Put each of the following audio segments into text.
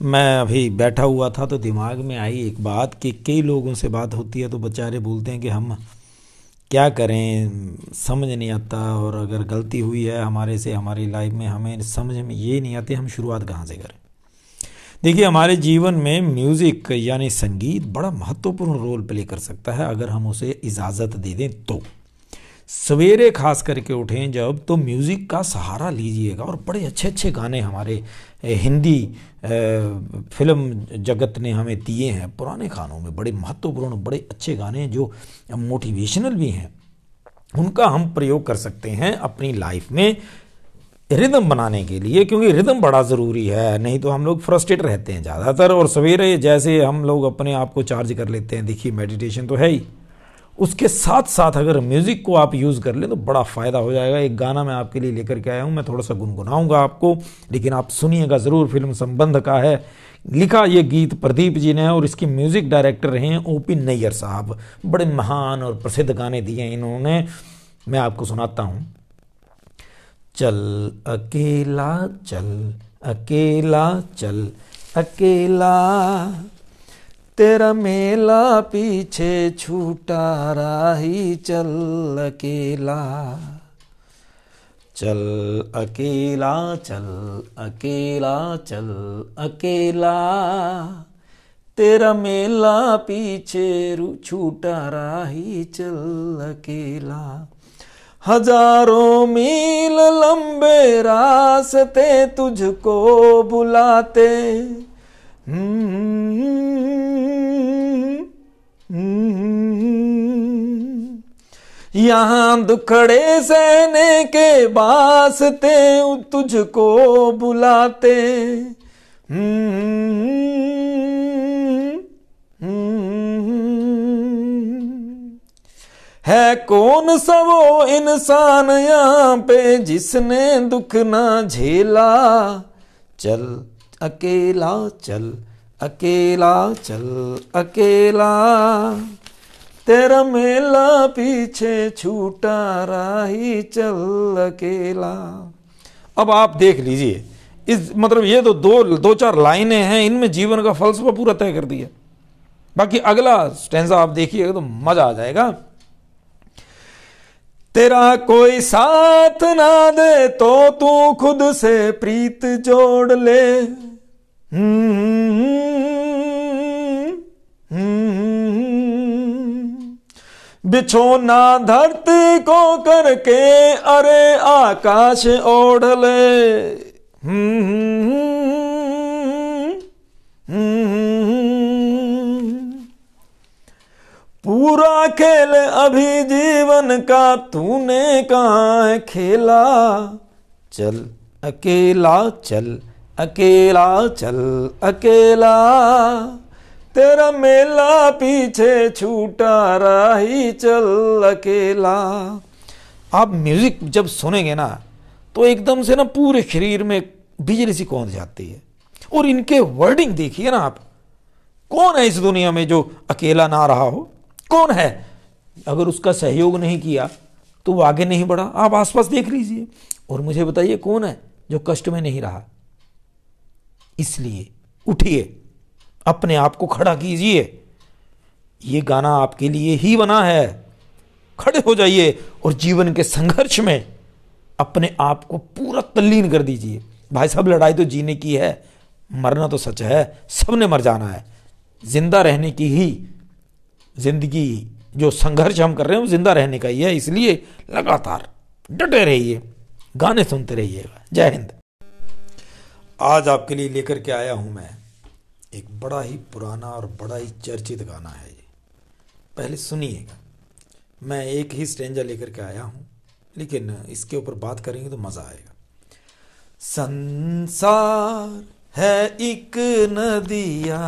मैं अभी बैठा हुआ था तो दिमाग में आई एक बात कि कई लोगों से बात होती है तो बेचारे बोलते हैं कि हम क्या करें, समझ नहीं आता और अगर गलती हुई है हमारे से, हमारी लाइफ में हमें समझ में ये नहीं आती हम शुरुआत कहाँ से करें। देखिए, हमारे जीवन में म्यूज़िक यानी संगीत बड़ा महत्वपूर्ण रोल प्ले कर सकता है, अगर हम उसे इजाज़त दे दें तो। सवेरे खास करके उठें जब तो म्यूज़िक का सहारा लीजिएगा और बड़े अच्छे अच्छे गाने हमारे हिंदी फ़िल्म जगत ने हमें दिए हैं, पुराने खानों में बड़े महत्वपूर्ण, बड़े अच्छे गाने जो मोटिवेशनल भी हैं, उनका हम प्रयोग कर सकते हैं अपनी लाइफ में रिदम बनाने के लिए, क्योंकि रिदम बड़ा ज़रूरी है, नहीं तो हम लोग फ्रस्ट्रेट रहते हैं ज़्यादातर, और सवेरे जैसे हम लोग अपने आप को चार्ज कर लेते हैं, देखिए मेडिटेशन तो है ही। उसके साथ साथ अगर म्यूज़िक को आप यूज़ कर लें तो बड़ा फ़ायदा हो जाएगा। एक गाना मैं आपके लिए लेकर के आया हूँ, मैं थोड़ा सा गुनगुनाऊँगा आपको, लेकिन आप सुनिएगा ज़रूर, फ़िल्म संबंध का है। लिखा ये गीत प्रदीप जी ने और इसके म्यूज़िक डायरेक्टर हैं ओ पी नैयर साहब। बड़े महान और प्रसिद्ध गाने दिए हैं इन्होंने। मैं आपको सुनाता हूँ। चल अकेला चल अकेला चल अकेला। तेरा मेला पीछे छूटा राही चल अकेला। चल अकेला चल अकेला चल अकेला। तेरा मेला पीछे छूटा राही चल अकेला। हज़ारों मील लंबे रास्ते तुझको बुलाते। यहाँ दुखड़े सहने के बासते तुझको बुलाते है कौन सा वो इंसान यहाँ पे जिसने दुख ना झेला चल अकेला चल अकेला चल, अकेला। तेरा मेला पीछे छूटा राही चल, अकेला। अब आप देख लीजिए, इस मतलब ये तो दो दो चार लाइनें हैं, इनमें जीवन का फलसफा पूरा तय कर दिया। बाकी अगला स्टेंजा आप देखिएगा तो मज़ा आ जाएगा। तेरा कोई साथ ना दे तो तू खुद से प्रीत जोड़ ले। बिछोना धरती को करके अरे आकाश ओढ़ ले पूरा खेल अभी जीवन का तूने कहा है खेला चल अकेला चल अकेला चल, अकेला। तेरा मेला पीछे छूटा राही चल, अकेला। आप म्यूज़िक जब सुनेंगे ना तो एकदम से ना पूरे शरीर में बिजली सी कौन जाती है? और इनके वर्डिंग देखिए ना आप। कौन है इस दुनिया में जो अकेला ना रहा हो? कौन है? अगर उसका सहयोग नहीं किया तो वो आगे नहीं बढ़ा। आप आसपास देख लीजिए। और मुझे बताइए कौन है जो कष्ट में नहीं रहा? इसलिए उठिए, अपने आप को खड़ा कीजिए। ये गाना आपके लिए ही बना है। खड़े हो जाइए और जीवन के संघर्ष में अपने आप को पूरा तल्लीन कर दीजिए। भाई साहब, लड़ाई तो जीने की है, मरना तो सच है, सबने मर जाना है। ज़िंदा रहने की ही, ज़िंदगी जो संघर्ष हम कर रहे हैं, वो ज़िंदा रहने का ही है, इसलिए लगातार डटे रहिए, गाने सुनते रहिएगा। जय हिंद। आज आपके लिए लेकर के आया हूँ मैं। एक बड़ा ही पुराना और बड़ा ही चर्चित गाना है ये। पहले सुनिएगा। मैं एक ही स्टेंजा लेकर के आया हूँ, लेकिन इसके ऊपर बात करेंगे तो मज़ा आएगा। संसार है एक नदिया,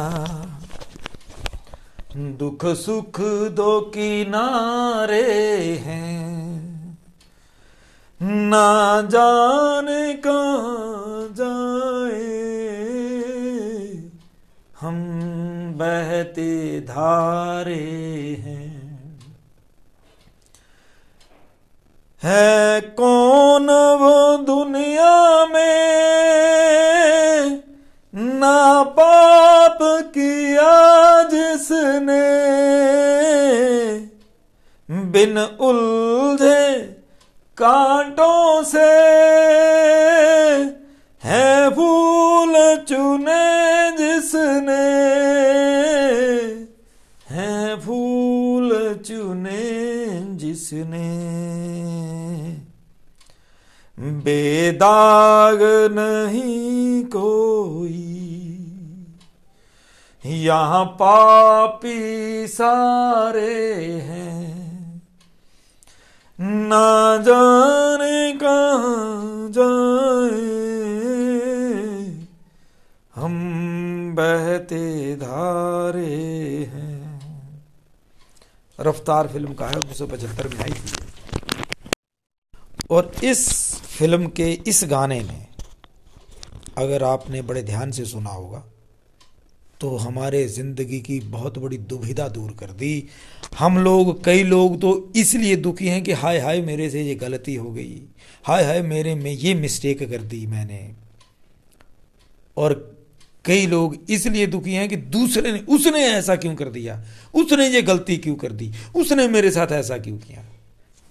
दुख सुख दो किनारे हैं। ना जाने कहाँ बहते धारे हैं। है कौन वो दुनिया में इतना पाप किया जिसने बिन उलझे कांटों से जिसने बेदाग नहीं कोई, यहाँ पापी सारे हैं। ना जाने कहाँ जाए, हम बहते धारे हैं। रफ्तार फ़िल्म का है, उन्नीस सौ पचहत्तर में आई थी। और इस फ़िल्म के इस गाने में अगर आपने बड़े ध्यान से सुना होगा तो हमारे ज़िंदगी की बहुत बड़ी दुविधा दूर कर दी। हम लोग, कई लोग तो इसलिए दुखी हैं कि हाय हाय मेरे से ये गलती हो गई, हाय हाय मेरे में ये मिस्टेक कर दी मैंने। और कई लोग इसलिए दुखी हैं कि दूसरे ने, उसने ऐसा क्यों कर दिया? उसने ये गलती क्यों कर दी? उसने मेरे साथ ऐसा क्यों किया?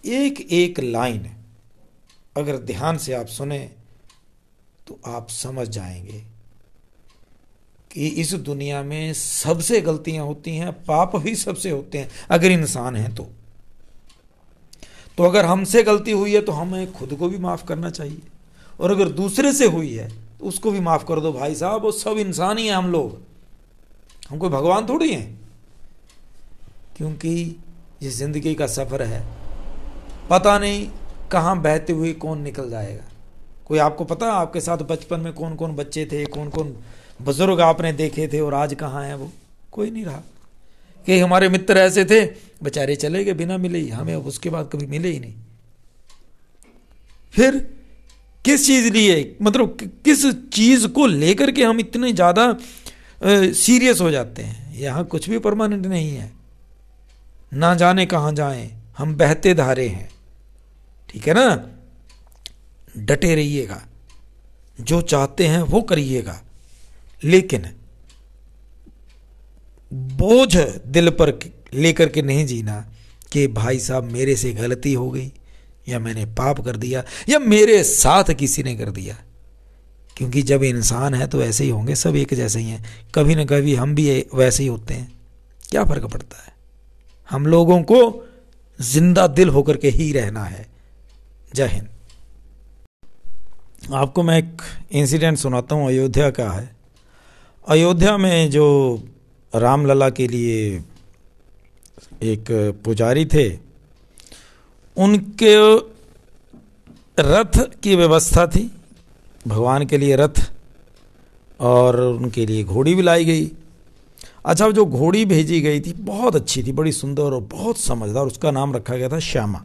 एक एक लाइन अगर ध्यान से आप सुने तो आप समझ जाएँगे कि इस दुनिया में सबसे गलतियाँ होती हैं, पाप भी सबसे होते हैं, अगर इंसान है तो। तो अगर हमसे गलती हुई है तो हमें खुद को भी माफ़ करना चाहिए। और अगर दूसरे से हुई है उसको भी माफ़ कर दो भाई साहब, वो सब इंसान ही हैं हम लोग। हम कोई भगवान थोड़ी हैं? क्योंकि ये ज़िंदगी का सफ़र है। पता नहीं कहाँ बहते हुए कौन निकल जाएगा। कोई आपको पता आपके साथ बचपन में कौन कौन बच्चे थे कौन कौन बुज़ुर्ग आपने देखे थे और आज कहाँ हैं वो? कोई नहीं रहा। कि हमारे मित्र ऐसे थे, बेचारे चले गए बिना मिले ही। हमें उसके बाद कभी मिले ही नहीं। फिर किस चीज़ लिए? मतलब किस चीज़ को लेकर के हम इतने ज़्यादा सीरियस हो जाते हैं? यहाँ कुछ भी परमानेंट नहीं है। ना जाने कहाँ जाएँ। हम बहते धारे हैं। ठीक है ना? डटे रहिएगा। जो चाहते हैं वो करिएगा। लेकिन, बोझ दिल पर लेकर के नहीं जीना कि भाई साहब मेरे से गलती हो गई। या मैंने पाप कर दिया, या मेरे साथ किसी ने कर दिया। क्योंकि जब इंसान है तो ऐसे ही होंगे, सब एक जैसे ही हैं। कभी ना कभी हम भी वैसे ही होते हैं। क्या फ़र्क पड़ता है? हम लोगों को ज़िंदा दिल होकर के ही रहना है। जय हिंद। आपको मैं एक इंसिडेंट सुनाता हूँ, अयोध्या का है। अयोध्या में जो रामलला के लिए एक पुजारी थे उनके रथ की व्यवस्था थी। भगवान के लिए रथ और उनके लिए घोड़ी भी लाई गई। अच्छा जो घोड़ी भेजी गई थी, बहुत अच्छी थी, बड़ी सुंदर और बहुत समझदार, उसका नाम रखा गया था श्यामा।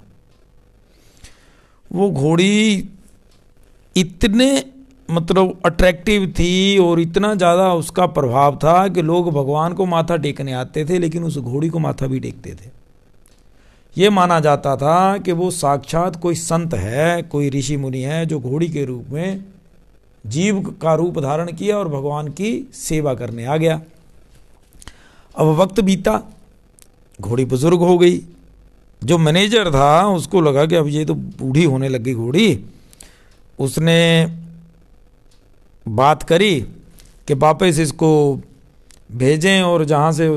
वो घोड़ी इतने मतलब अट्रैक्टिव थी और इतना ज़्यादा उसका प्रभाव था कि लोग भगवान को माथा टेकने आते थे, लेकिन उस घोड़ी को माथा भी टेकते थे। ये माना जाता था कि वो साक्षात कोई संत है, कोई ऋषि मुनि है जो घोड़ी के रूप में जीव का रूप धारण किया और भगवान की सेवा करने आ गया। अब वक्त बीता, घोड़ी बुज़ुर्ग हो गई। जो मैनेजर था, उसको लगा कि अब ये तो बूढ़ी होने लग घोड़ी। उसने बात करी कि वापस इसको भेजें और जहाँ से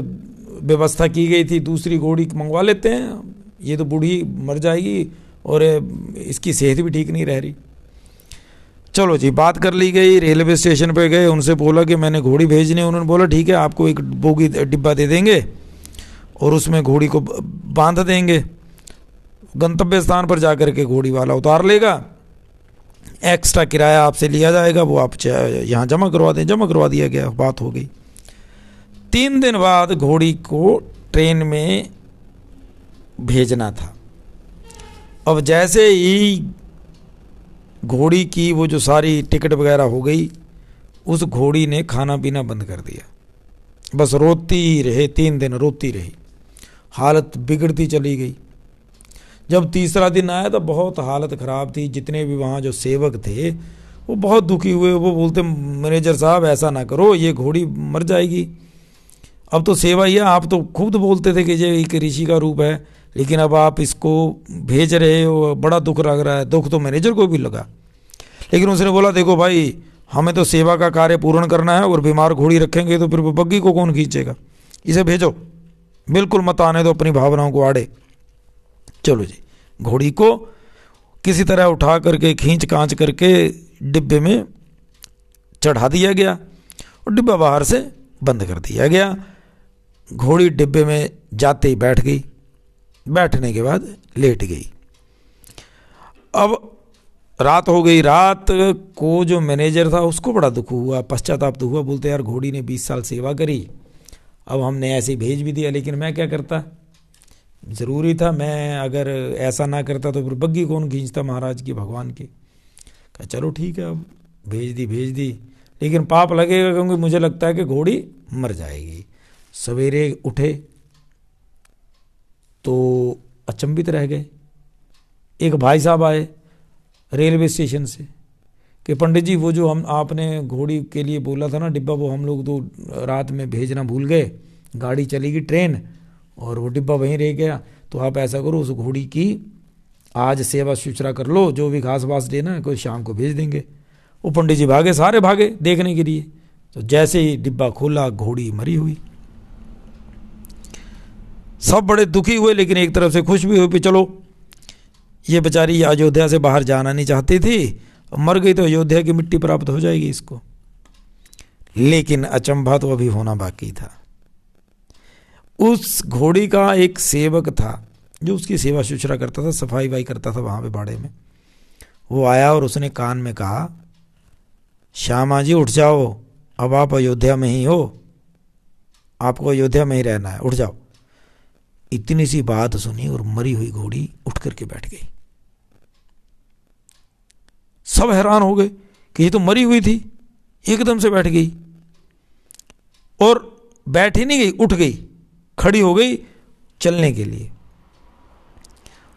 व्यवस्था की गई थी, दूसरी घोड़ी मंगवा लेते हैं। ये तो बूढ़ी मर जाएगी और इसकी सेहत भी ठीक नहीं रह रही। चलो जी, बात कर ली गई, रेलवे स्टेशन पे गए, उनसे बोला कि मैंने घोड़ी भेजनी उन्होंने बोला, ठीक है, आपको एक बोगी डिब्बा दे देंगे और उसमें घोड़ी को बाँध देंगे। गंतव्य स्थान पर जाकर के घोड़ी वाला उतार लेगा। एक्स्ट्रा किराया आपसे लिया जाएगा, वो आप यहाँ जमा करवा दें, जमा करवा दिया गया, बात हो गई। तीन दिन बाद घोड़ी को ट्रेन में भेजना था। अब जैसे ही घोड़ी की वो जो सारी टिकट वगैरह हो गई, उस घोड़ी ने खाना पीना बंद कर दिया। बस रोती ही रहे, तीन दिन रोती रही। हालत बिगड़ती चली गई। जब तीसरा दिन आया तो बहुत हालत ख़राब थी। जितने भी वहाँ जो सेवक थे, वो बहुत दुखी हुए। वो बोलते, मैनेजर साहब, ऐसा ना करो, ये घोड़ी मर जाएगी। अब तो सेवा ही है। आप तो खुद बोलते थे कि ये एक ऋषि का रूप है। लेकिन अब आप इसको भेज रहे हो, बड़ा दुख लग रहा है। दुख तो मैनेजर को भी लगा। लेकिन उसने बोला, देखो भाई, हमें तो सेवा का कार्य पूर्ण करना है और बीमार घोड़ी रखेंगे तो फिर बग्गी को कौन खींचेगा? इसे भेजो। बिल्कुल मत आने दो, अपनी भावनाओं को आड़े। चलो जी, घोड़ी को किसी तरह उठा करके, खींच कांच करके डिब्बे में चढ़ा दिया गया और डिब्बा बाहर से बंद कर दिया गया। घोड़ी डिब्बे में जाते ही बैठ गई। बैठने के बाद लेट गई। अब रात हो गई, रात को जो मैनेजर था उसको बड़ा दुख हुआ, पश्चाताप तो हुआ, बोलते, यार, घोड़ी ने बीस साल सेवा करी, अब हमने ऐसे भेज भी दिया, लेकिन मैं क्या करता? ज़रूरी था, मैं अगर ऐसा ना करता तो फिर बग्गी कौन खींचता महाराज की, भगवान की? कहा, चलो ठीक है, अब भेज दी भेज दी। लेकिन पाप लगेगा क्योंकि मुझे लगता है कि घोड़ी मर जाएगी। सवेरे उठे तो अचंभित रह गए। एक भाई साहब आए रेलवे स्टेशन से कि पंडित जी, वो जो हम, आपने घोड़ी के लिए बोला था ना डिब्बा, वो हम लोग तो रात में भेजना भूल गए। गाड़ी चलेगी ट्रेन और वो डिब्बा वहीं रह गया। तो आप ऐसा करो, उस घोड़ी की आज सेवा शुश्रा कर लो, जो भी घास वास देना है, कोई शाम को भेज देंगे। वो पंडित जी भागे, सारे भागे देखने के लिए। तो जैसे ही डिब्बा खोला, घोड़ी मरी हुई। सब बड़े दुखी हुए, लेकिन एक तरफ़ से खुश भी हुए कि चलो, ये बेचारी अयोध्या से बाहर जाना नहीं चाहती थी, मर गई तो अयोध्या की मिट्टी प्राप्त हो जाएगी इसको। लेकिन अचंभा तो अभी होना बाकी था। उस घोड़ी का एक सेवक था, जो उसकी सेवा शुश्रा करता था, सफ़ाई वाई करता था वहाँ पे बाड़े में। वो आया और उसने कान में कहा, श्यामा जी, उठ जाओ, अब आप अयोध्या में ही हो, आपको अयोध्या में ही रहना है, उठ जाओ। इतनी सी बात सुनी और मरी हुई घोड़ी उठ करके बैठ गई। सब हैरान हो गए कि ये तो मरी हुई थी, एकदम से बैठ गई और बैठ ही नहीं गई, उठ गई, खड़ी हो गई चलने के लिए।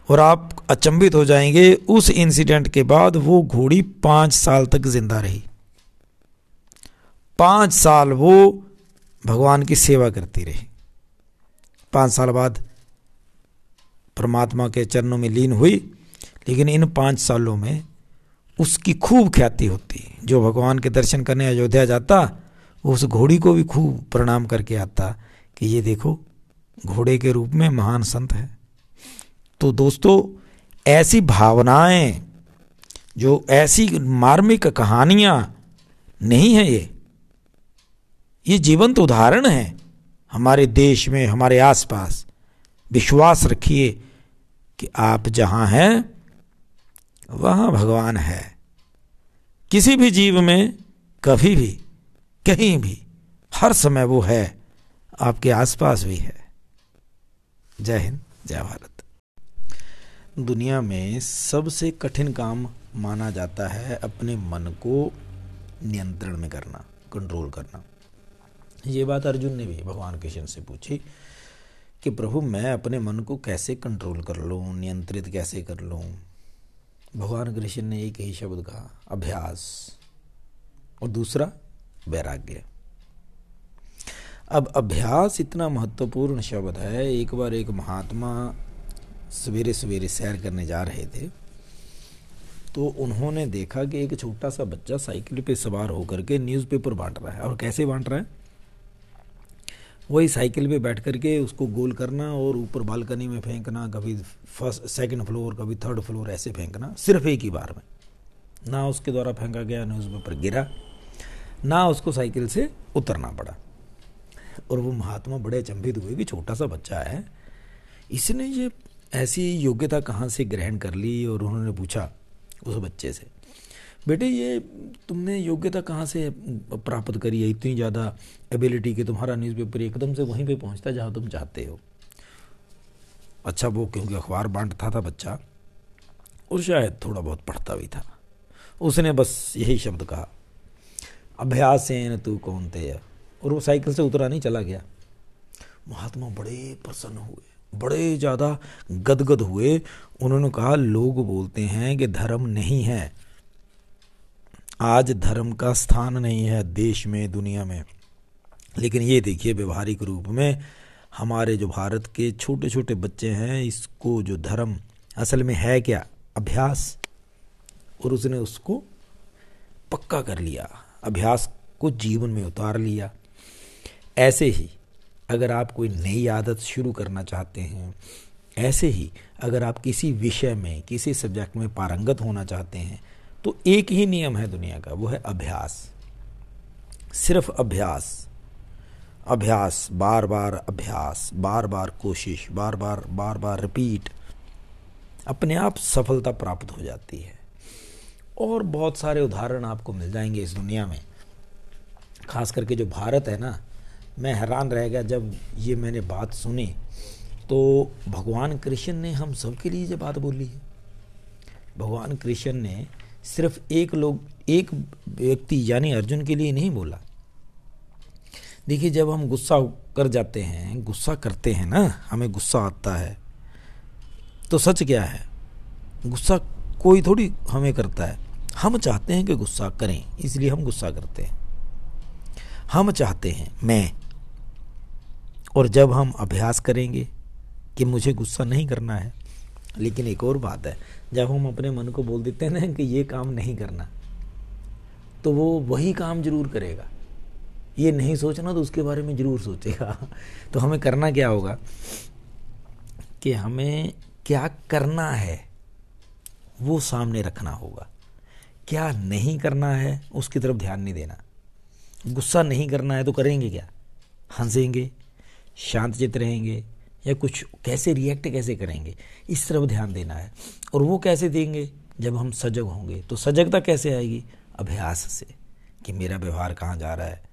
और आप अचंभित हो जाएँगे उस इंसिडेंट के बाद वो घोड़ी पाँच साल तक ज़िंदा रही। पाँच साल वो भगवान की सेवा करती रही। पाँच साल बाद परमात्मा के चरणों में लीन हुई, लेकिन इन पाँच सालों में उसकी खूब ख्याति होती। जो भगवान के दर्शन करने अयोध्या जाता, वो उस घोड़ी को भी खूब प्रणाम करके आता कि ये देखो, घोड़े के रूप में महान संत है। तो दोस्तों, ऐसी भावनाएँ, जो ऐसी मार्मिक कहानियाँ नहीं है ये ये जीवंत उदाहरण है। हमारे देश में, हमारे आसपास विश्वास रखिए कि आप जहाँ हैं, वहाँ भगवान है। किसी भी जीव में, कभी भी, कहीं भी, हर समय वो है, आपके आसपास भी है। जय हिंद, जय भारत। दुनिया में सबसे कठिन काम माना जाता है अपने मन को नियंत्रण में करना कंट्रोल करना। ये बात अर्जुन ने भी भगवान कृष्ण से पूछी कि प्रभु, मैं अपने मन को कैसे कंट्रोल कर लूँ, नियंत्रित कैसे कर लूँ? भगवान कृष्ण ने एक ही शब्द कहा, अभ्यास। और दूसरा, वैराग्य। अब अभ्यास इतना महत्वपूर्ण शब्द है, एक बार एक महात्मा सवेरे सवेरे सैर करने जा रहे थे तो उन्होंने देखा कि एक छोटा सा बच्चा साइकिल पे सवार होकर के न्यूज़पेपर बांट रहा है। और कैसे बांट रहा है? वही साइकिल पे बैठ करके उसको गोल करना और ऊपर बालकनी में फेंकना, कभी फ़र्स्ट सेकंड फ्लोर कभी थर्ड फ्लोर ऐसे फेंकना, सिर्फ़ एक ही बार में। ना उसके द्वारा फेंका गया, ना उसमें ऊपर गिरा, ना उसको साइकिल से उतरना पड़ा। और वो महात्मा बड़े अचंभित हुए कि छोटा सा बच्चा है, इसने ये ऐसी योग्यता कहाँ से ग्रहण कर ली? और उन्होंने पूछा उस बच्चे से बेटे, ये तुमने योग्यता कहाँ से प्राप्त करी है? इतनी ज़्यादा एबिलिटी कि तुम्हारा न्यूज़पेपर एकदम से वहीं पे पहुँचता जहाँ तुम चाहते हो। अच्छा वो क्योंकि अखबार बांटता था बच्चा, और शायद थोड़ा बहुत पढ़ता भी था। उसने बस यही शब्द कहा अभ्यास न तू कौन थे और वो साइकिल से उतरा नहीं, चला गया। महात्मा बड़े प्रसन्न हुए, बड़े ज़्यादा गदगद हुए। उन्होंने कहा, लोग बोलते हैं कि धर्म नहीं है आज धर्म का स्थान नहीं है देश में, दुनिया में। लेकिन ये देखिए व्यवहारिक रूप में, हमारे जो भारत के छोटे छोटे बच्चे हैं, इसको जो धर्म असल में है क्या? अभ्यास। और उसने उसको पक्का कर लिया। अभ्यास को जीवन में उतार लिया। ऐसे ही अगर आप कोई नई आदत शुरू करना चाहते हैं, ऐसे ही अगर आप किसी विषय में, किसी सब्जेक्ट में पारंगत होना चाहते हैं तो एक ही नियम है दुनिया का, वो है अभ्यास। सिर्फ़ अभ्यास। अभ्यास बार बार अभ्यास बार बार कोशिश बार बार बार बार रिपीट, अपने आप सफलता प्राप्त हो जाती है। और बहुत सारे उदाहरण आपको मिल जाएँगे इस दुनिया में। खास करके जो भारत है ना, मैं हैरान रह गया जब ये मैंने बात सुनी। तो भगवान कृष्ण ने हम सबके लिए ये बात बोली है। भगवान कृष्ण ने सिर्फ़ एक लोग, एक व्यक्ति यानी अर्जुन के लिए नहीं बोला। देखिए, जब हम गुस्सा कर जाते हैं, गुस्सा करते हैं ना, हमें गुस्सा आता है तो सच क्या है? गुस्सा कोई थोड़ी हमें करता है। हम चाहते हैं कि गुस्सा करें, इसलिए हम गुस्सा करते हैं। हम चाहते हैं, मैं। और जब हम अभ्यास करेंगे कि मुझे गुस्सा नहीं करना है लेकिन एक और बात है, जब हम अपने मन को बोल देते हैं ना कि ये काम नहीं करना तो वो वही काम ज़रूर करेगा। ये नहीं सोचना तो उसके बारे में ज़रूर सोचेगा। तो हमें करना क्या होगा कि हमें क्या करना है, वो सामने रखना होगा। क्या नहीं करना है, उसकी तरफ़ ध्यान नहीं देना। गुस्सा नहीं करना है तो करेंगे क्या? हंसेंगे, शांत चित रहेंगे या कुछ, कैसे रिएक्ट कैसे करेंगे? इस तरफ़ ध्यान देना है। और वो कैसे देंगे? जब हम सजग होंगे तो सजगता कैसे आएगी? अभ्यास से, कि मेरा व्यवहार कहाँ जा रहा है?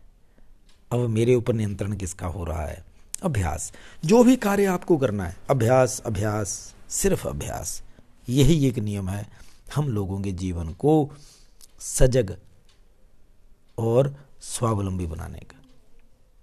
अब मेरे ऊपर नियंत्रण किसका हो रहा है? अभ्यास। जो भी कार्य आपको करना है, अभ्यास अभ्यास, सिर्फ़ अभ्यास। यही एक नियम है, हम लोगों के जीवन को सजग और स्वावलंबी बनाने का।